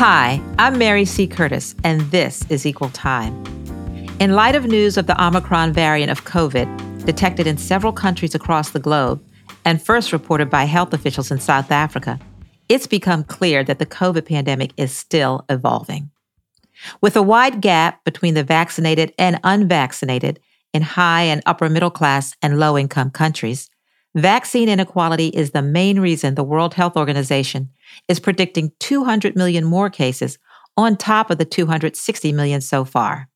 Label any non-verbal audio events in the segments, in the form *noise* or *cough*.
Hi, I'm Mary C. Curtis, and this is Equal Time. In light of news of the Omicron variant of COVID, detected in several countries across the globe, and first reported by health officials in South Africa, it's become clear that the COVID pandemic is still evolving. With a wide gap between the vaccinated and unvaccinated in high and upper middle class and low income countries, Vaccine inequality is the main reason the World Health Organization is predicting 200 million more cases on top of the 260 million so far.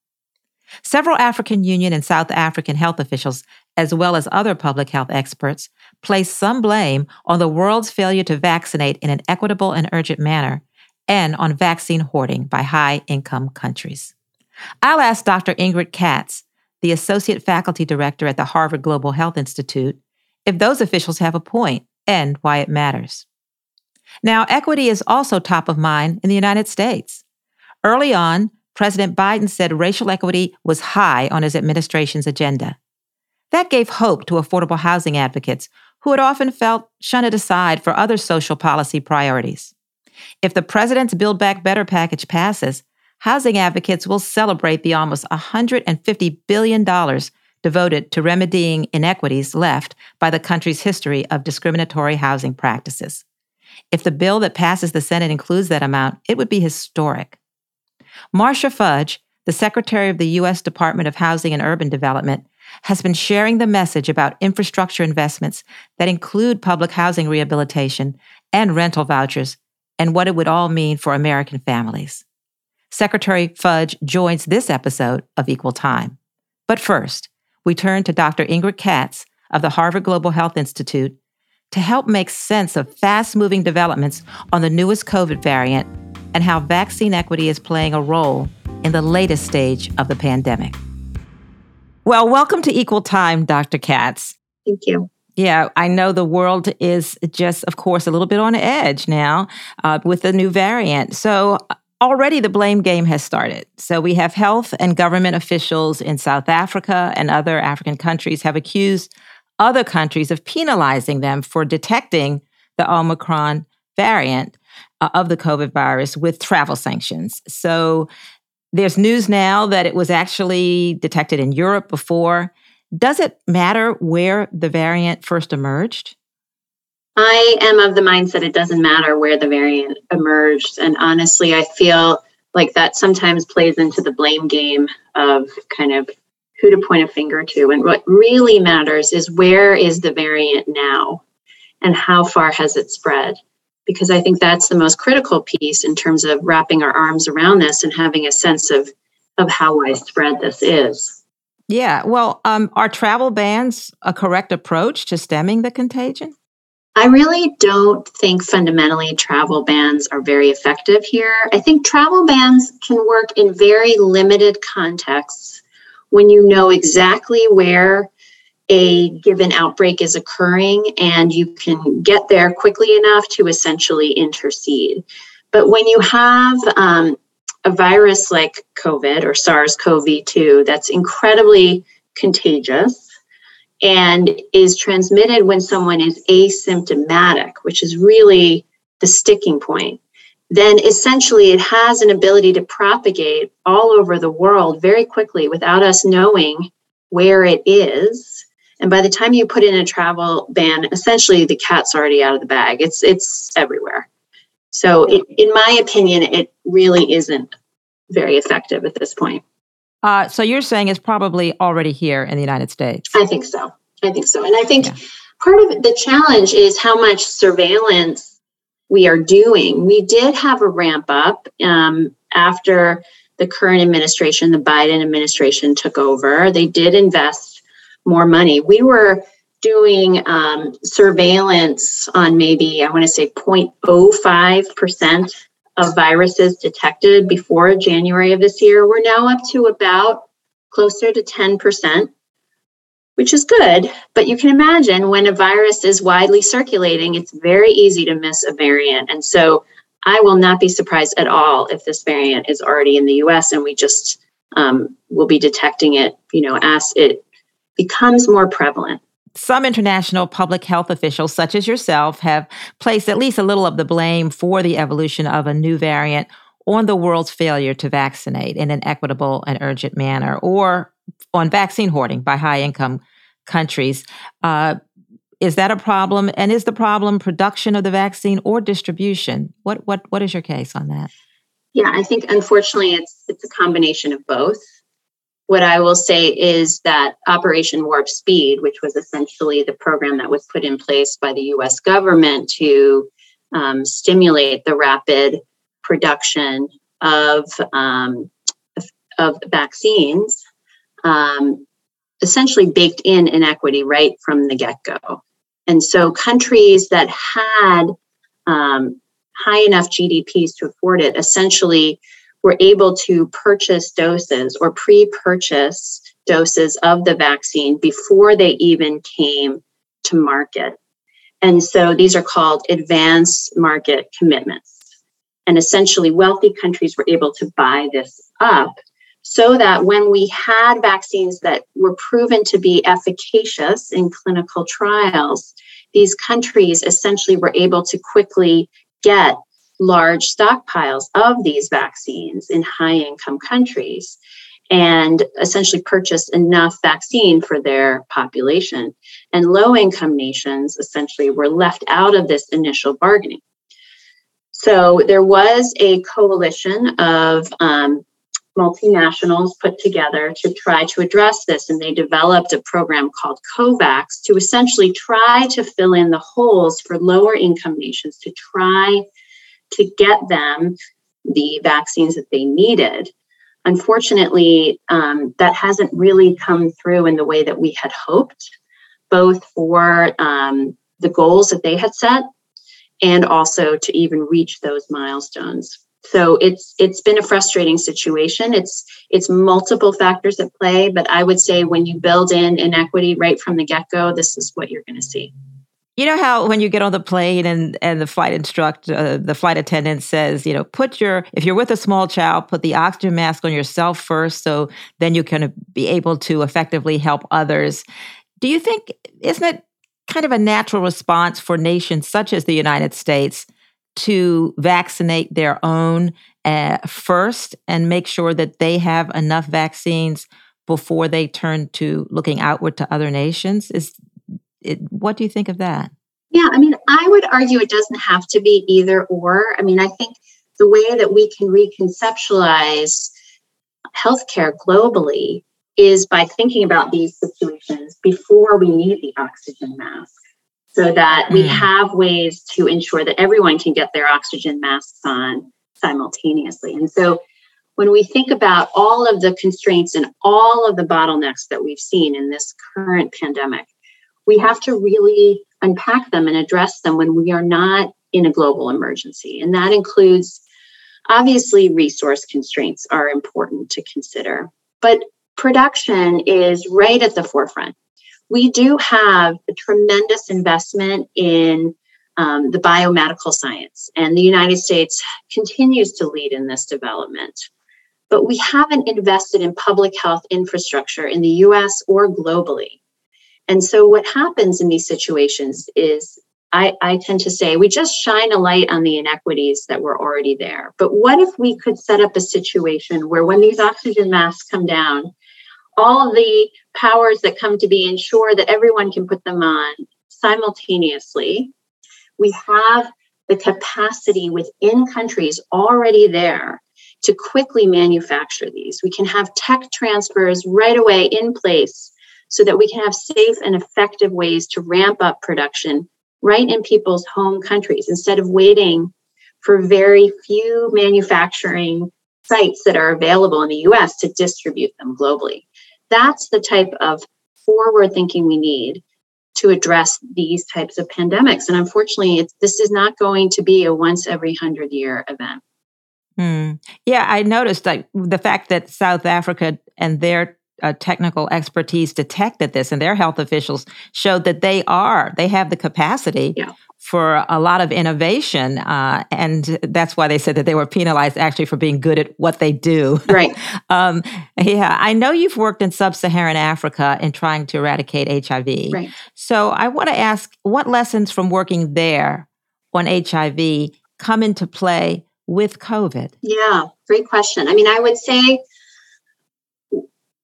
Several African Union and South African health officials, as well as other public health experts, place some blame on the world's failure to vaccinate in an equitable and urgent manner and on vaccine hoarding by high income countries. I'll ask Dr. Ingrid Katz, the Associate Faculty Director at the Harvard Global Health Institute, if those officials have a point and why it matters. Now, equity is also top of mind in the United States. Early on, President Biden said racial equity was high on his administration's agenda. That gave hope to affordable housing advocates who had often felt shunted aside for other social policy priorities. If the president's Build Back Better package passes, housing advocates will celebrate the almost $150 billion devoted to remedying inequities left by the country's history of discriminatory housing practices. If the bill that passes the Senate includes that amount, it would be historic. Marcia Fudge, the Secretary of the U.S. Department of Housing and Urban Development, has been sharing the message about infrastructure investments that include public housing rehabilitation and rental vouchers and what it would all mean for American families. Secretary Fudge joins this episode of Equal Time. But first, we turn to Dr. Ingrid Katz of the Harvard Global Health Institute to help make sense of fast moving developments on the newest COVID variant and how vaccine equity is playing a role in the latest stage of the pandemic. Well, welcome to Equal Time, Dr. Katz. Thank you. Yeah, I know the world is just, of course, a little bit on edge now uh, with the new variant. So, already the blame game has started. So we have health and government officials in South Africa and other African countries have accused other countries of penalizing them for detecting the Omicron variant uh, of the COVID virus with travel sanctions. So there's news now that it was actually detected in Europe before. Does it matter where the variant first emerged? I am of the mindset it doesn't matter where the variant emerged. And honestly, I feel like that sometimes plays into the blame game of kind of who to point a finger to. And what really matters is where is the variant now and how far has it spread? Because I think that's the most critical piece in terms of wrapping our arms around this and having a sense of, of how widespread this is. Yeah. Well, um, are travel bans a correct approach to stemming the contagion? I really don't think fundamentally travel bans are very effective here. I think travel bans can work in very limited contexts when you know exactly where a given outbreak is occurring and you can get there quickly enough to essentially intercede. But when you have um, a virus like COVID or SARS CoV 2 that's incredibly contagious, and is transmitted when someone is asymptomatic, which is really the sticking point, then essentially it has an ability to propagate all over the world very quickly without us knowing where it is. And by the time you put in a travel ban, essentially the cat's already out of the bag. It's it's everywhere. So, it, in my opinion, it really isn't very effective at this point. Uh, so you're saying it's probably already here in the United States? I think so. I think so. And I think yeah. part of the challenge is how much surveillance we are doing. We did have a ramp up um, after the current administration, the Biden administration, took over. They did invest more money. We were doing um, surveillance on maybe, I want to say 0.05% of viruses detected before January of this year. We're now up to about closer to 10%, which is good. But you can imagine when a virus is widely circulating, it's very easy to miss a variant. And so I will not be surprised at all if this variant is already in the US and we just um, will be detecting it, you know, as it becomes more prevalent. Some international public health officials, such as yourself, have placed at least a little of the blame for the evolution of a new variant on the world's failure to vaccinate in an equitable and urgent manner, or on vaccine hoarding by high income countries. Uh, is that a problem? And is the problem production of the vaccine or distribution? What what what is your case on that? Yeah, I think unfortunately it's it's a combination of both what I will say is that Operation Warp Speed, which was essentially the program that was put in place by the US government to um, stimulate the rapid production of, um, of vaccines, um, essentially baked in inequity right from the get go. And so countries that had um, high enough GDPs to afford it essentially were able to purchase doses or pre purchase doses of the vaccine before they even came to market. And so these are called advanced market commitments. And essentially, wealthy countries were able to buy this up so that when we had vaccines that were proven to be efficacious in clinical trials, these countries essentially were able to quickly get large stockpiles of these vaccines in high income countries and essentially purchased enough vaccine for their population. And low income nations essentially were left out of this initial bargaining. So there was a coalition of um, multinationals put together to try to address this, and they developed a program called COVAX to essentially try to fill in the holes for lower income nations to try to get them the vaccines that they needed. Unfortunately, um, that hasn't really come through in the way that we had hoped, both for um, the goals that they had set and also to even reach those milestones. So it's it's been a frustrating situation. It's it's multiple factors at play, but I would say when you build in inequity right from the get go, this is what you're going to see. You know how when you get on the plane and and the flight instructor, uh, the flight attendant says, you know, put your if you're with a small child, put the oxygen mask on yourself first, so then you can be able to effectively help others. Do you think isn't it kind of a natural response for nations such as the United States to vaccinate their own uh, first and make sure that they have enough vaccines before they turn to looking outward to other nations? Is it, what do you think of that? Yeah, I mean, I would argue it doesn't have to be either or. I mean, I think the way that we can reconceptualize healthcare globally is by thinking about these situations before we need the oxygen mask so that we mm. have ways to ensure that everyone can get their oxygen masks on simultaneously. And so when we think about all of the constraints and all of the bottlenecks that we've seen in this current pandemic, we have to really unpack them and address them when we are not in a global emergency. And that includes obviously resource constraints are important to consider, but production is right at the forefront. We do have a tremendous investment in um, the biomedical science, and the United States continues to lead in this development. But we haven't invested in public health infrastructure in the US or globally. And so, what happens in these situations is I, I, tend to say we just shine a light on the inequities that were already there. But what if we could set up a situation where when these oxygen masks come down, all the powers that come to be ensure that everyone can put them on simultaneously? We have the capacity within countries already there to quickly manufacture these. We can have tech transfers right away in place so that we can have safe and effective ways to ramp up production right in people's home countries instead of waiting for very few manufacturing sites that are available in the US to distribute them globally. That's the type of forward thinking we need to address these types of pandemics. And unfortunately, this is not going to be a once every hundred year event. Mm. Yeah, I noticed like the fact that South Africa and their uh, technical expertise detected this, and their health officials showed that they are they have the capacity yeah for a lot of innovation. Uh, and that's why they said that they were penalized actually for being good at what they do. Right. *laughs* um, yeah. I know you've worked in sub Saharan Africa in trying to eradicate HIV. Right. So I want to ask what lessons from working there on HIV come into play with COVID? Yeah, great question. I mean, I would say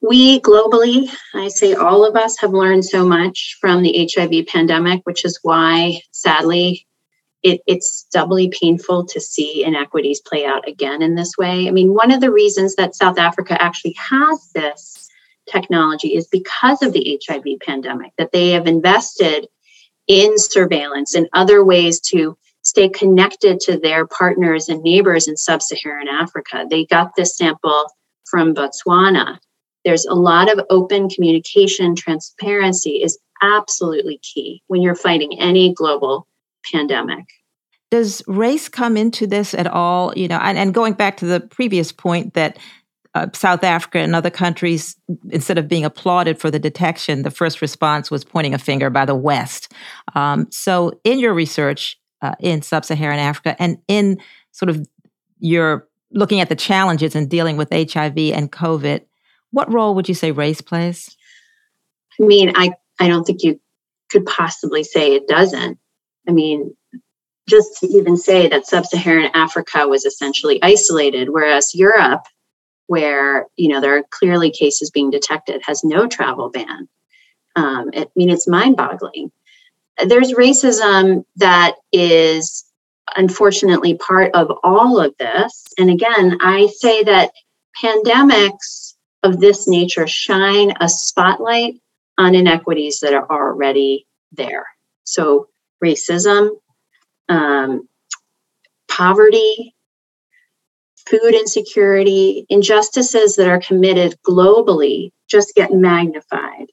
we globally, I say all of us have learned so much from the HIV pandemic, which is why, sadly, it, it's doubly painful to see inequities play out again in this way. I mean, one of the reasons that South Africa actually has this technology is because of the HIV pandemic, that they have invested in surveillance and other ways to stay connected to their partners and neighbors in sub Saharan Africa. They got this sample from Botswana there's a lot of open communication. Transparency is absolutely key when you're fighting any global pandemic. Does race come into this at all? You know and, and going back to the previous point that uh, south africa and other countries instead of being applauded for the detection the first response was pointing a finger by the west. Um, so in your research uh, in sub-saharan africa and in sort of your looking at the challenges in dealing with hiv and covid what role would you say race plays? I mean, I, I don't think you could possibly say it doesn't. I mean, just to even say that sub-Saharan Africa was essentially isolated, whereas Europe, where you know there are clearly cases being detected, has no travel ban. Um, it, I mean, it's mind-boggling. There's racism that is unfortunately part of all of this. And again, I say that pandemics of this nature shine a spotlight on inequities that are already there. So, racism, um, poverty, food insecurity, injustices that are committed globally just get magnified.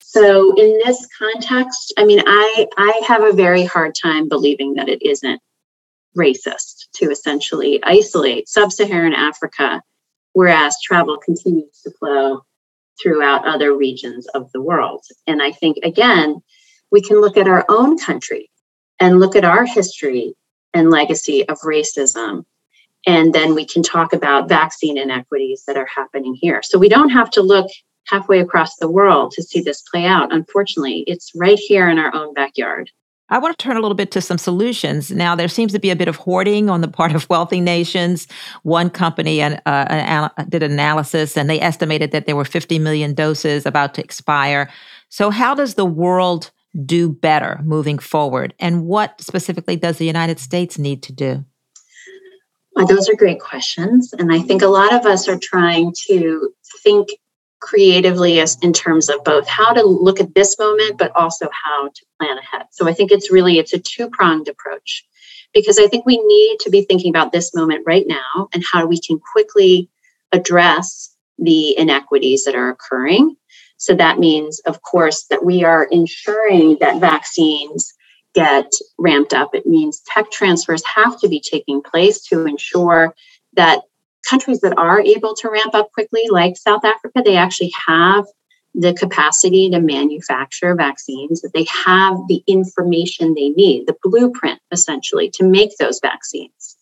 So, in this context, I mean, I, I have a very hard time believing that it isn't racist to essentially isolate sub Saharan Africa whereas travel continues to flow throughout other regions of the world. And I think, again, we can look at our own country and look at our history and legacy of racism. And then we can talk about vaccine inequities that are happening here. So we don't have to look halfway across the world to see this play out. Unfortunately, it's right here in our own backyard. I want to turn a little bit to some solutions. Now, there seems to be a bit of hoarding on the part of wealthy nations. One company uh, did an analysis and they estimated that there were 50 million doses about to expire. So, how does the world do better moving forward? And what specifically does the United States need to do? Well, those are great questions. And I think a lot of us are trying to think creatively as in terms of both how to look at this moment but also how to plan ahead. So i think it's really it's a two-pronged approach because i think we need to be thinking about this moment right now and how we can quickly address the inequities that are occurring. So that means of course that we are ensuring that vaccines get ramped up. It means tech transfers have to be taking place to ensure that countries that are able to ramp up quickly, like South Africa, they actually have the capacity to manufacture vaccines, that they have the information they need, the blueprint essentially to make those vaccines.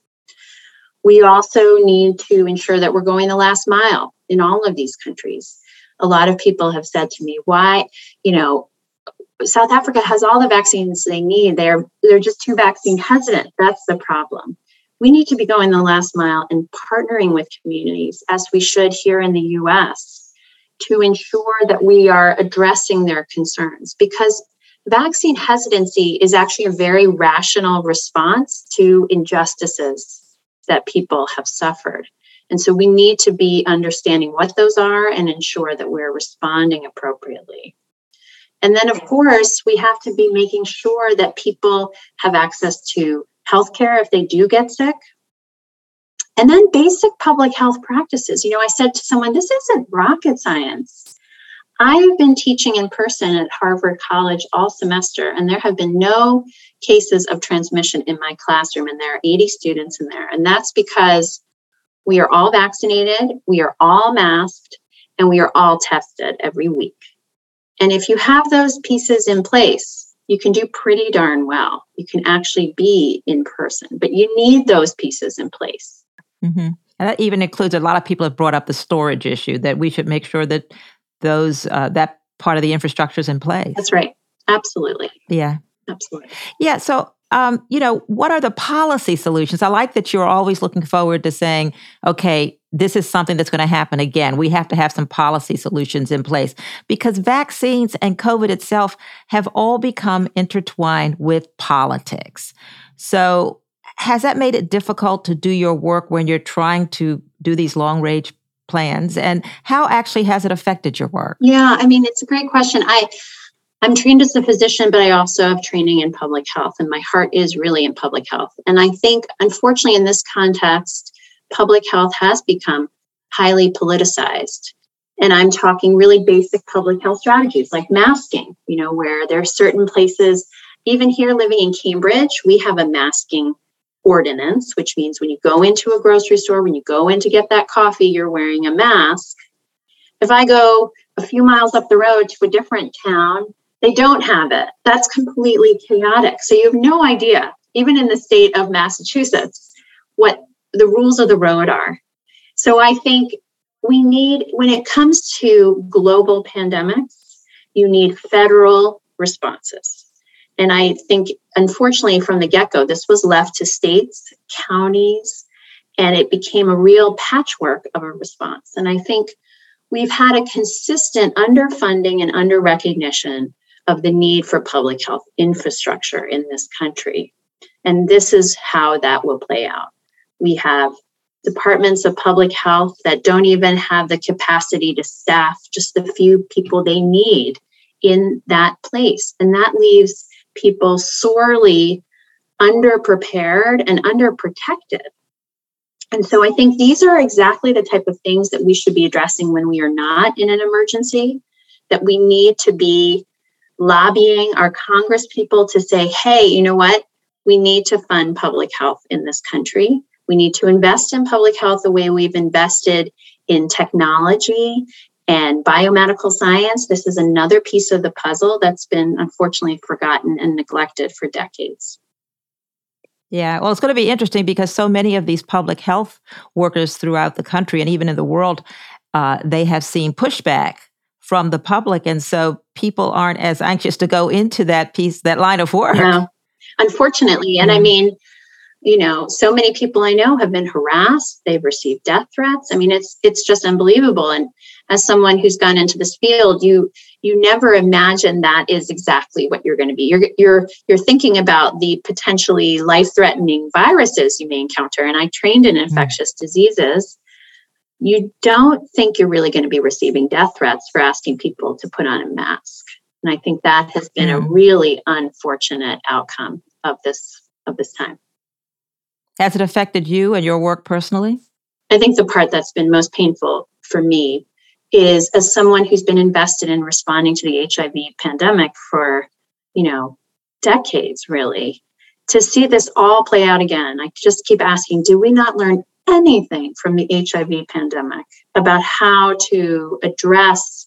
We also need to ensure that we're going the last mile in all of these countries. A lot of people have said to me, why, you know, South Africa has all the vaccines they need. They're they're just too vaccine hesitant. That's the problem we need to be going the last mile and partnering with communities as we should here in the US to ensure that we are addressing their concerns because vaccine hesitancy is actually a very rational response to injustices that people have suffered. And so we need to be understanding what those are and ensure that we're responding appropriately. And then, of course, we have to be making sure that people have access to healthcare if they do get sick. And then basic public health practices. You know, I said to someone, this isn't rocket science. I have been teaching in person at Harvard College all semester, and there have been no cases of transmission in my classroom, and there are 80 students in there. And that's because we are all vaccinated, we are all masked, and we are all tested every week. And if you have those pieces in place, you can do pretty darn well. You can actually be in person, but you need those pieces in place. Mm-hmm. And that even includes a lot of people have brought up the storage issue that we should make sure that those uh, that part of the infrastructure is in place. That's right. Absolutely. Yeah. Absolutely. Yeah. So, um, you know, what are the policy solutions? I like that you're always looking forward to saying, okay, this is something that's going to happen again. We have to have some policy solutions in place because vaccines and COVID itself have all become intertwined with politics. So, has that made it difficult to do your work when you're trying to do these long range plans and how actually has it affected your work yeah i mean it's a great question i i'm trained as a physician but i also have training in public health and my heart is really in public health and i think unfortunately in this context public health has become highly politicized and i'm talking really basic public health strategies like masking you know where there are certain places even here living in cambridge we have a masking ordinance, which means when you go into a grocery store, when you go in to get that coffee, you're wearing a mask. If I go a few miles up the road to a different town, they don't have it. That's completely chaotic. So you have no idea, even in the state of Massachusetts, what the rules of the road are. So I think we need, when it comes to global pandemics, you need federal responses. And I think, unfortunately, from the get go, this was left to states, counties, and it became a real patchwork of a response. And I think we've had a consistent underfunding and under recognition of the need for public health infrastructure in this country. And this is how that will play out. We have departments of public health that don't even have the capacity to staff just the few people they need in that place. And that leaves people sorely underprepared and underprotected. And so I think these are exactly the type of things that we should be addressing when we are not in an emergency, that we need to be lobbying our Congress people to say, hey, you know what? We need to fund public health in this country. We need to invest in public health the way we've invested in technology and biomedical science, this is another piece of the puzzle that's been unfortunately forgotten and neglected for decades. Yeah, well, it's going to be interesting because so many of these public health workers throughout the country and even in the world, uh, they have seen pushback from the public. And so people aren't as anxious to go into that piece, that line of work. No, unfortunately. And I mm-hmm. mean, you know so many people i know have been harassed. They've received death threats. I mean it's it's just unbelievable. And as someone who's gone into this field you you never imagine that is exactly what you're going to be. You're you're you're thinking about the potentially life threatening viruses you may encounter. And i trained in mm-hmm. infectious diseases. You don't think you're really going to be receiving death threats for asking people to put on a mask. And i think that has been a mm-hmm. really unfortunate outcome of this of this time has it affected you and your work personally i think the part that's been most painful for me is as someone who's been invested in responding to the HIV pandemic for, you know, decades really, to see this all play out again. I just keep asking, do we not learn anything from the HIV pandemic about how to address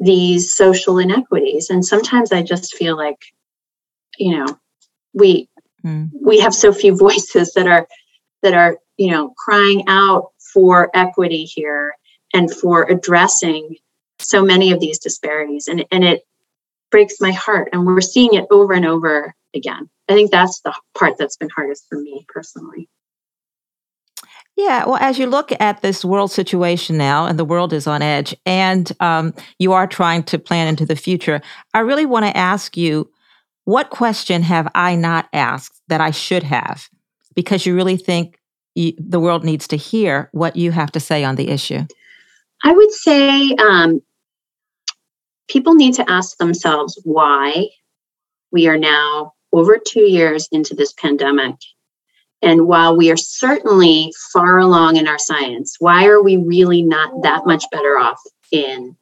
these social inequities? And sometimes I just feel like, you know, we mm. we have so few *laughs* voices that are that are, you know, crying out for equity here and for addressing so many of these disparities. And, and it breaks my heart. And we're seeing it over and over again. I think that's the part that's been hardest for me personally. Yeah, well, as you look at this world situation now, and the world is on edge, and um, you are trying to plan into the future, I really want to ask you what question have I not asked that I should have? Because you really think you, the world needs to hear what you have to say on the issue. I would say um, people need to ask themselves why we are now over two years into this pandemic. And while we are certainly far along in our science, why are we really not that much better off in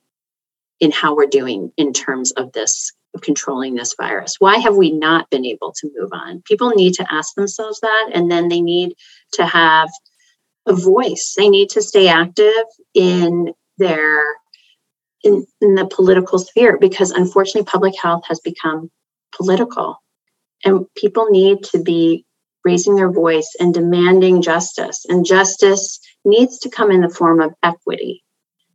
in how we're doing in terms of this controlling this virus? Why have we not been able to move on? People need to ask themselves that, and then they need to have a voice. They need to stay active in their in, in the political sphere because unfortunately public health has become political and people need to be raising their voice and demanding justice and justice needs to come in the form of equity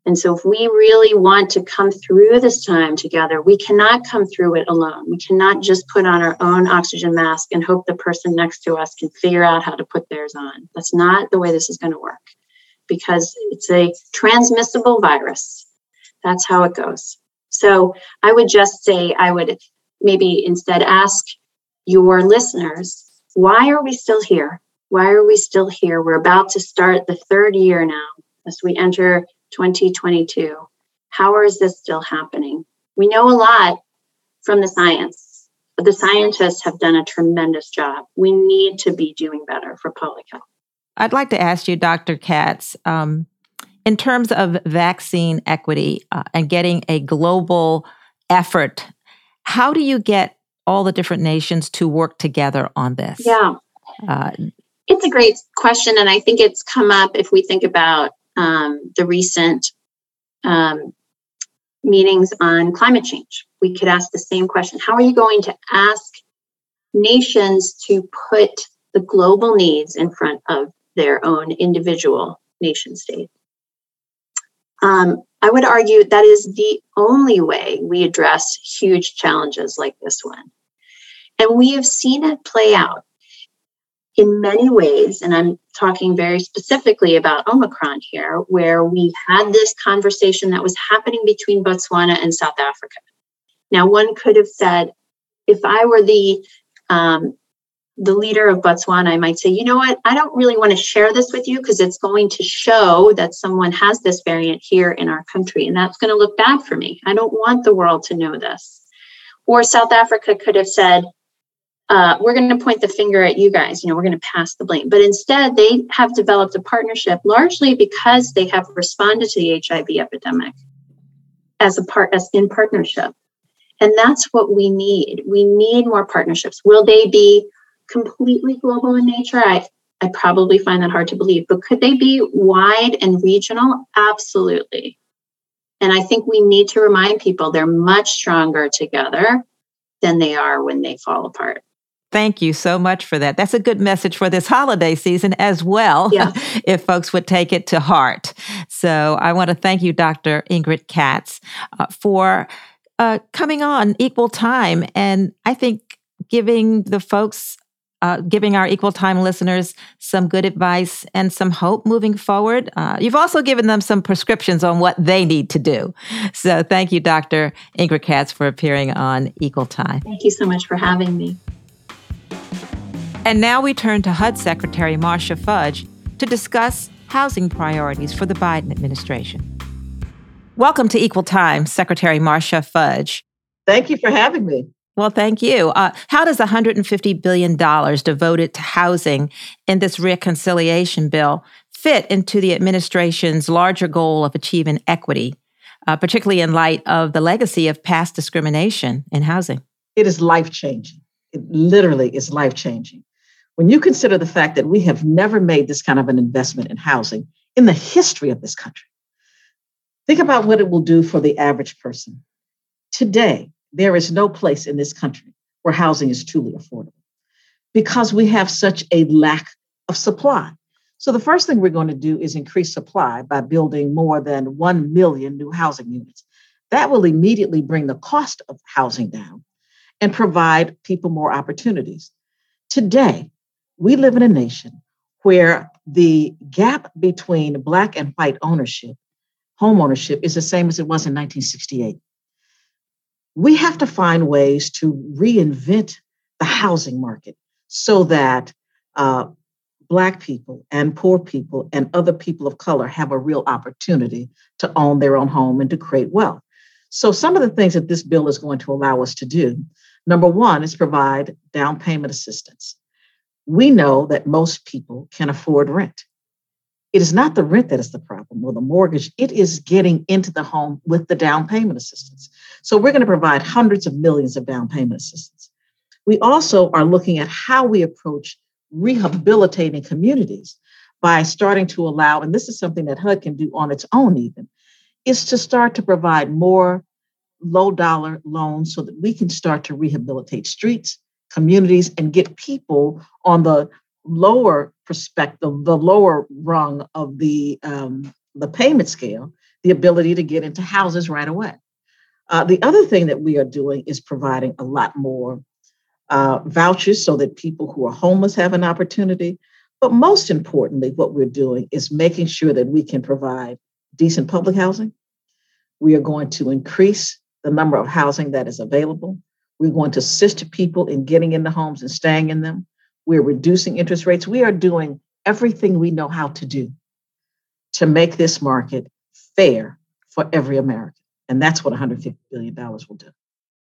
and so, if we really want to come through this time together, we cannot come through it alone. We cannot just put on our own oxygen mask and hope the person next to us can figure out how to put theirs on. That's not the way this is going to work because it's a transmissible virus. That's how it goes. So, I would just say, I would maybe instead ask your listeners, why are we still here? Why are we still here? We're about to start the third year now as we enter 2022. How is this still happening? We know a lot from the science, but the scientists have done a tremendous job. We need to be doing better for public health. I'd like to ask you, Dr. Katz, um, in terms of vaccine equity uh, and getting a global effort, how do you get all the different nations to work together on this? Yeah. Uh, it's a great question. And I think it's come up if we think about um, the recent um, meetings on climate change. We could ask the same question How are you going to ask nations to put the global needs in front of their own individual nation state? Um, I would argue that is the only way we address huge challenges like this one. And we have seen it play out in many ways, and I'm talking very specifically about Omicron here, where we had this conversation that was happening between Botswana and South Africa. Now, one could have said, if I were the um, the leader of Botswana, I might say, you know what, I don't really want to share this with you because it's going to show that someone has this variant here in our country, and that's going to look bad for me. I don't want the world to know this. Or South Africa could have said, uh, we're going to point the finger at you guys. You know, we're going to pass the blame. But instead, they have developed a partnership largely because they have responded to the HIV epidemic as a part as in partnership. And that's what we need. We need more partnerships. Will they be completely global in nature? I I probably find that hard to believe, but could they be wide and regional? Absolutely. And I think we need to remind people they're much stronger together than they are when they fall apart. Thank you so much for that. That's a good message for this holiday season as well, yeah. *laughs* if folks would take it to heart. So I want to thank you, Dr. Ingrid Katz, uh, for uh, coming on equal time. And I think giving the folks, uh, giving our equal time listeners some good advice and some hope moving forward. Uh, you've also given them some prescriptions on what they need to do. So thank you, Dr. Ingrid Katz, for appearing on Equal Time. Thank you so much for having me. And now we turn to HUD Secretary Marcia Fudge to discuss housing priorities for the Biden administration. Welcome to Equal Time, Secretary Marcia Fudge. Thank you for having me. Well, thank you. Uh, how does $150 billion devoted to housing in this reconciliation bill fit into the administration's larger goal of achieving equity, uh, particularly in light of the legacy of past discrimination in housing? It is life changing. It literally is life changing. When you consider the fact that we have never made this kind of an investment in housing in the history of this country, think about what it will do for the average person. Today, there is no place in this country where housing is truly affordable because we have such a lack of supply. So, the first thing we're going to do is increase supply by building more than 1 million new housing units. That will immediately bring the cost of housing down and provide people more opportunities. Today, we live in a nation where the gap between Black and white ownership, home ownership, is the same as it was in 1968. We have to find ways to reinvent the housing market so that uh, Black people and poor people and other people of color have a real opportunity to own their own home and to create wealth. So, some of the things that this bill is going to allow us to do number one is provide down payment assistance we know that most people can afford rent. It is not the rent that is the problem or the mortgage. It is getting into the home with the down payment assistance. So we're going to provide hundreds of millions of down payment assistance. We also are looking at how we approach rehabilitating communities by starting to allow, and this is something that HUD can do on its own even, is to start to provide more low dollar loans so that we can start to rehabilitate streets, communities, and get people on the lower perspective, the lower rung of the um, the payment scale, the ability to get into houses right away. Uh, the other thing that we are doing is providing a lot more uh, vouchers so that people who are homeless have an opportunity. But most importantly, what we're doing is making sure that we can provide decent public housing. We are going to increase the number of housing that is available. We're going to assist people in getting into homes and staying in them. We're reducing interest rates. We are doing everything we know how to do to make this market fair for every American. And that's what $150 billion will do.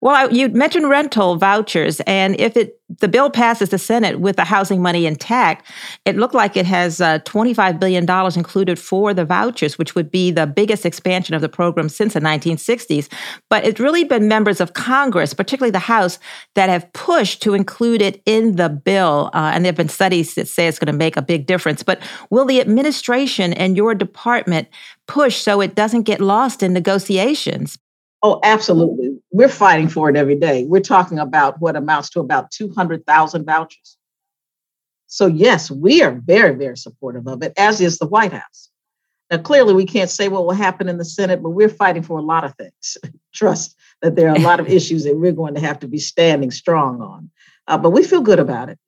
Well, you mentioned rental vouchers, and if it the bill passes the Senate with the housing money intact, it looked like it has uh, $25 billion included for the vouchers, which would be the biggest expansion of the program since the 1960s. But it's really been members of Congress, particularly the House, that have pushed to include it in the bill. Uh, and there have been studies that say it's going to make a big difference. But will the administration and your department push so it doesn't get lost in negotiations? Oh, absolutely. We're fighting for it every day. We're talking about what amounts to about 200,000 vouchers. So, yes, we are very, very supportive of it, as is the White House. Now, clearly, we can't say what will happen in the Senate, but we're fighting for a lot of things. *laughs* Trust that there are a lot of issues that we're going to have to be standing strong on. Uh, but we feel good about it.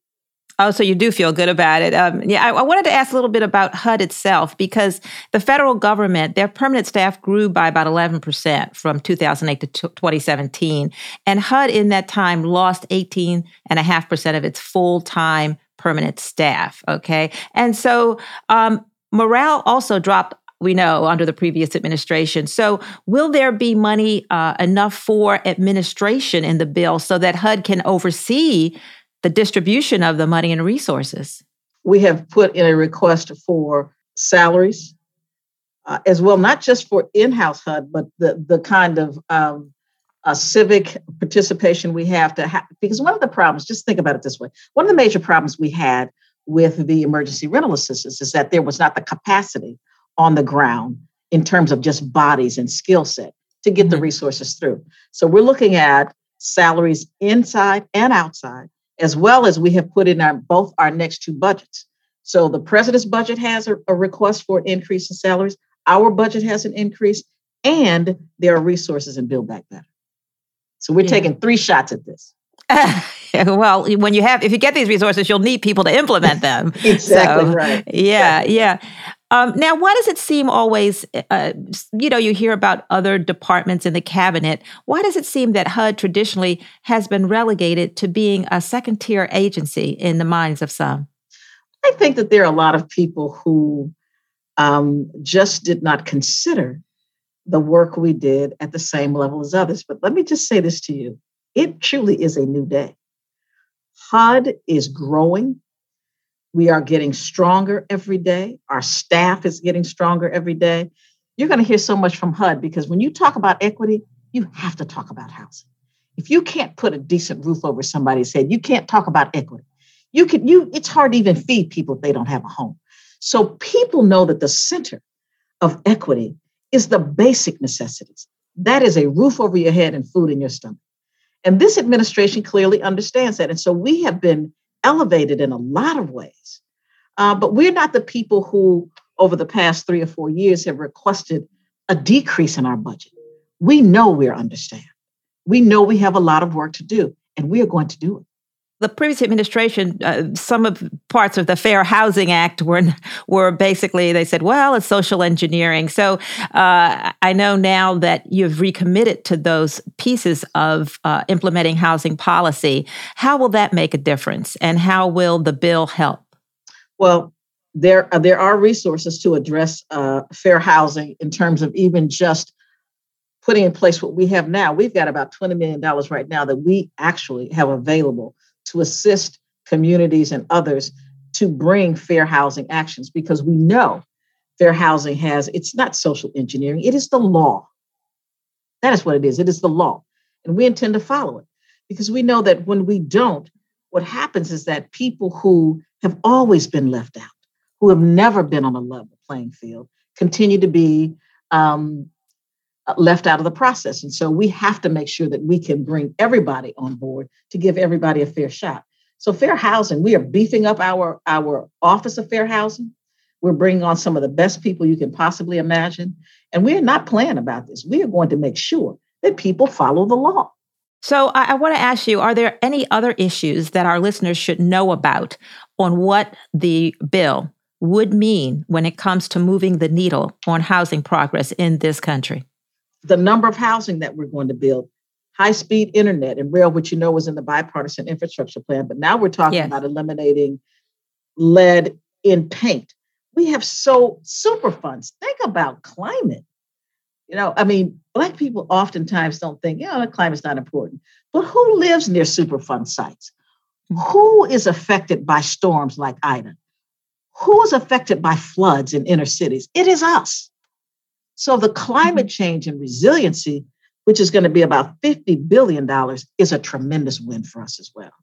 Oh, so you do feel good about it. Um, yeah, I, I, wanted to ask a little bit about HUD itself because the federal government, their permanent staff grew by about 11% from 2008 to t- 2017. And HUD in that time lost 18.5% of its full time permanent staff. Okay. And so um, morale also dropped we know under the previous administration. So, will there be money uh, enough for administration in the bill so that HUD can oversee the distribution of the money and resources. We have put in a request for salaries uh, as well, not just for in-house HUD, but the the kind of um, uh, civic participation we have to have. Because one of the problems, just think about it this way: one of the major problems we had with the emergency rental assistance is that there was not the capacity on the ground in terms of just bodies and skill set to get the mm-hmm. resources through. So we're looking at salaries inside and outside as well as we have put in our both our next two budgets. So the president's budget has a, a request for an increase in salaries. Our budget has an increase, and there are resources in Build Back Better. So we're yeah. taking three shots at this. *laughs* well, when you have, if you get these resources, you'll need people to implement them. *laughs* exactly so, right. Yeah, exactly. yeah. Um, now, why does it seem always, uh, you know, you hear about other departments in the cabinet. Why does it seem that HUD traditionally has been relegated to being a second tier agency in the minds of some? I think that there are a lot of people who um, just did not consider the work we did at the same level as others. But let me just say this to you it truly is a new day. HUD is growing. We are getting stronger every day. Our staff is getting stronger every day. You're going to hear so much from HUD because when you talk about equity, you have to talk about housing. If you can't put a decent roof over somebody's head, you can't talk about equity. You can you it's hard to even feed people if they don't have a home. So people know that the center of equity is the basic necessities. That is a roof over your head and food in your stomach. And this administration clearly understands that. And so we have been elevated in a lot of ways. Uh, but we're not the people who, over the past three or four years, have requested a decrease in our budget. We know we're understaffed. We know we have a lot of work to do, and we are going to do it the previous administration, uh, some of parts of the Fair Housing Act were were basically they said, well, it's social engineering. So uh, I know now that you've recommitted to those pieces of uh, implementing housing policy. How will that make a difference, and how will the bill help? Well, there there are resources to address uh, fair housing in terms of even just putting in place what we have now. We've got about $20 million right now that we actually have available to assist communities and others to bring fair housing actions because we know fair housing has, it's not social engineering, it is the law. That is what it is. It is the law. And we intend to follow it because we know that when we don't, what happens is that people who have always been left out, who have never been on a level playing field, continue to be um, left out of the process. And so we have to make sure that we can bring everybody on board to give everybody a fair shot. So fair housing, we are beefing up our, our Office of Fair Housing. We're bringing on some of the best people you can possibly imagine. And we are not playing about this. We are going to make sure that people follow the law. So I, I want to ask you, are there any other issues that our listeners should know about on what the bill would mean when it comes to moving the needle on housing progress in this country? The number of housing that we're going to build, high speed internet and rail, which you know was in the bipartisan infrastructure plan. But now we're talking yes. about eliminating lead in paint. We have so super funds. Think about climate. You know, I mean, Black people oftentimes don't think, you know, the climate's not important. But who lives near Superfund sites? Mm-hmm. Who is affected by storms like Ida? Who is affected by floods in inner cities? It is us. So the climate mm-hmm. change and resiliency, which is going to be about $50 billion, is a tremendous win for us as well.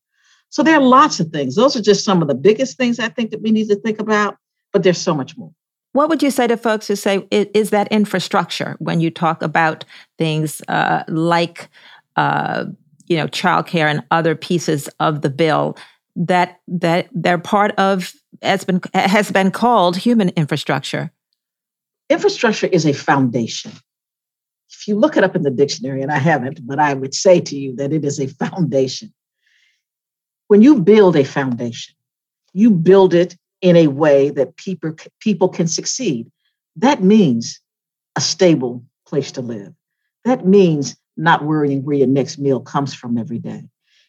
So there are lots of things. Those are just some of the biggest things I think that we need to think about, but there's so much more. What would you say to folks who say is that infrastructure when you talk about things uh, like, uh, you know, childcare and other pieces of the bill that that they're part of has been has been called human infrastructure? Infrastructure is a foundation. If you look it up in the dictionary, and I haven't, but I would say to you that it is a foundation. When you build a foundation, you build it in a way that people, people can succeed. That means a stable place to live. That means not worrying where your next meal comes from every day.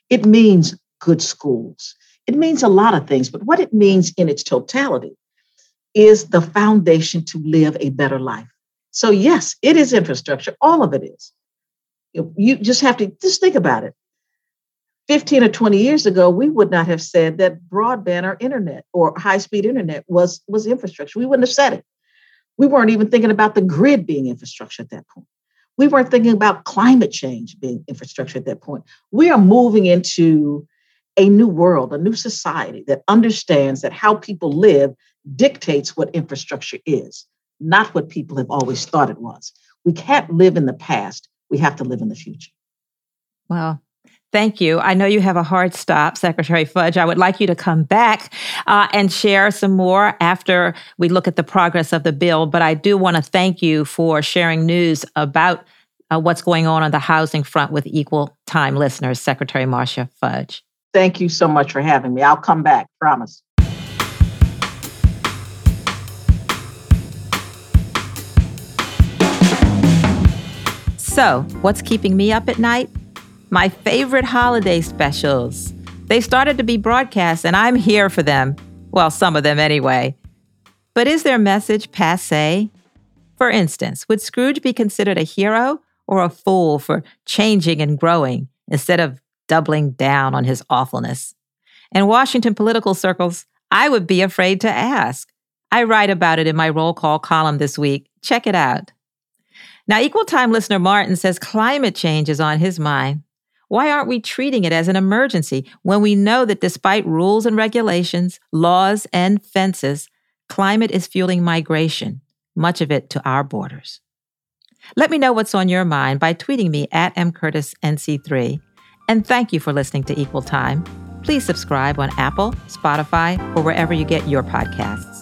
It means good schools. It means a lot of things, but what it means in its totality is the foundation to live a better life. So, yes, it is infrastructure. All of it is. You just have to just think about it. 15 or 20 years ago, we would not have said that broadband or internet or high speed internet was, was infrastructure. We wouldn't have said it. We weren't even thinking about the grid being infrastructure at that point. We weren't thinking about climate change being infrastructure at that point. We are moving into a new world, a new society that understands that how people live dictates what infrastructure is, not what people have always thought it was. We can't live in the past. We have to live in the future. Well, Thank you. I know you have a hard stop, Secretary Fudge. I would like you to come back uh, and share some more after we look at the progress of the bill. But I do want to thank you for sharing news about uh, what's going on on the housing front with equal time listeners, Secretary Marcia Fudge. Thank you so much for having me. I'll come back, promise. So, what's keeping me up at night? My favorite holiday specials. They started to be broadcast, and I'm here for them. Well, some of them anyway. But is their message passe? For instance, would Scrooge be considered a hero or a fool for changing and growing instead of doubling down on his awfulness? In Washington political circles, I would be afraid to ask. I write about it in my roll call column this week. Check it out. Now, equal time listener Martin says climate change is on his mind. Why aren't we treating it as an emergency when we know that despite rules and regulations, laws and fences, climate is fueling migration, much of it to our borders? Let me know what's on your mind by tweeting me at mcurtisnc3. And thank you for listening to Equal Time. Please subscribe on Apple, Spotify, or wherever you get your podcasts.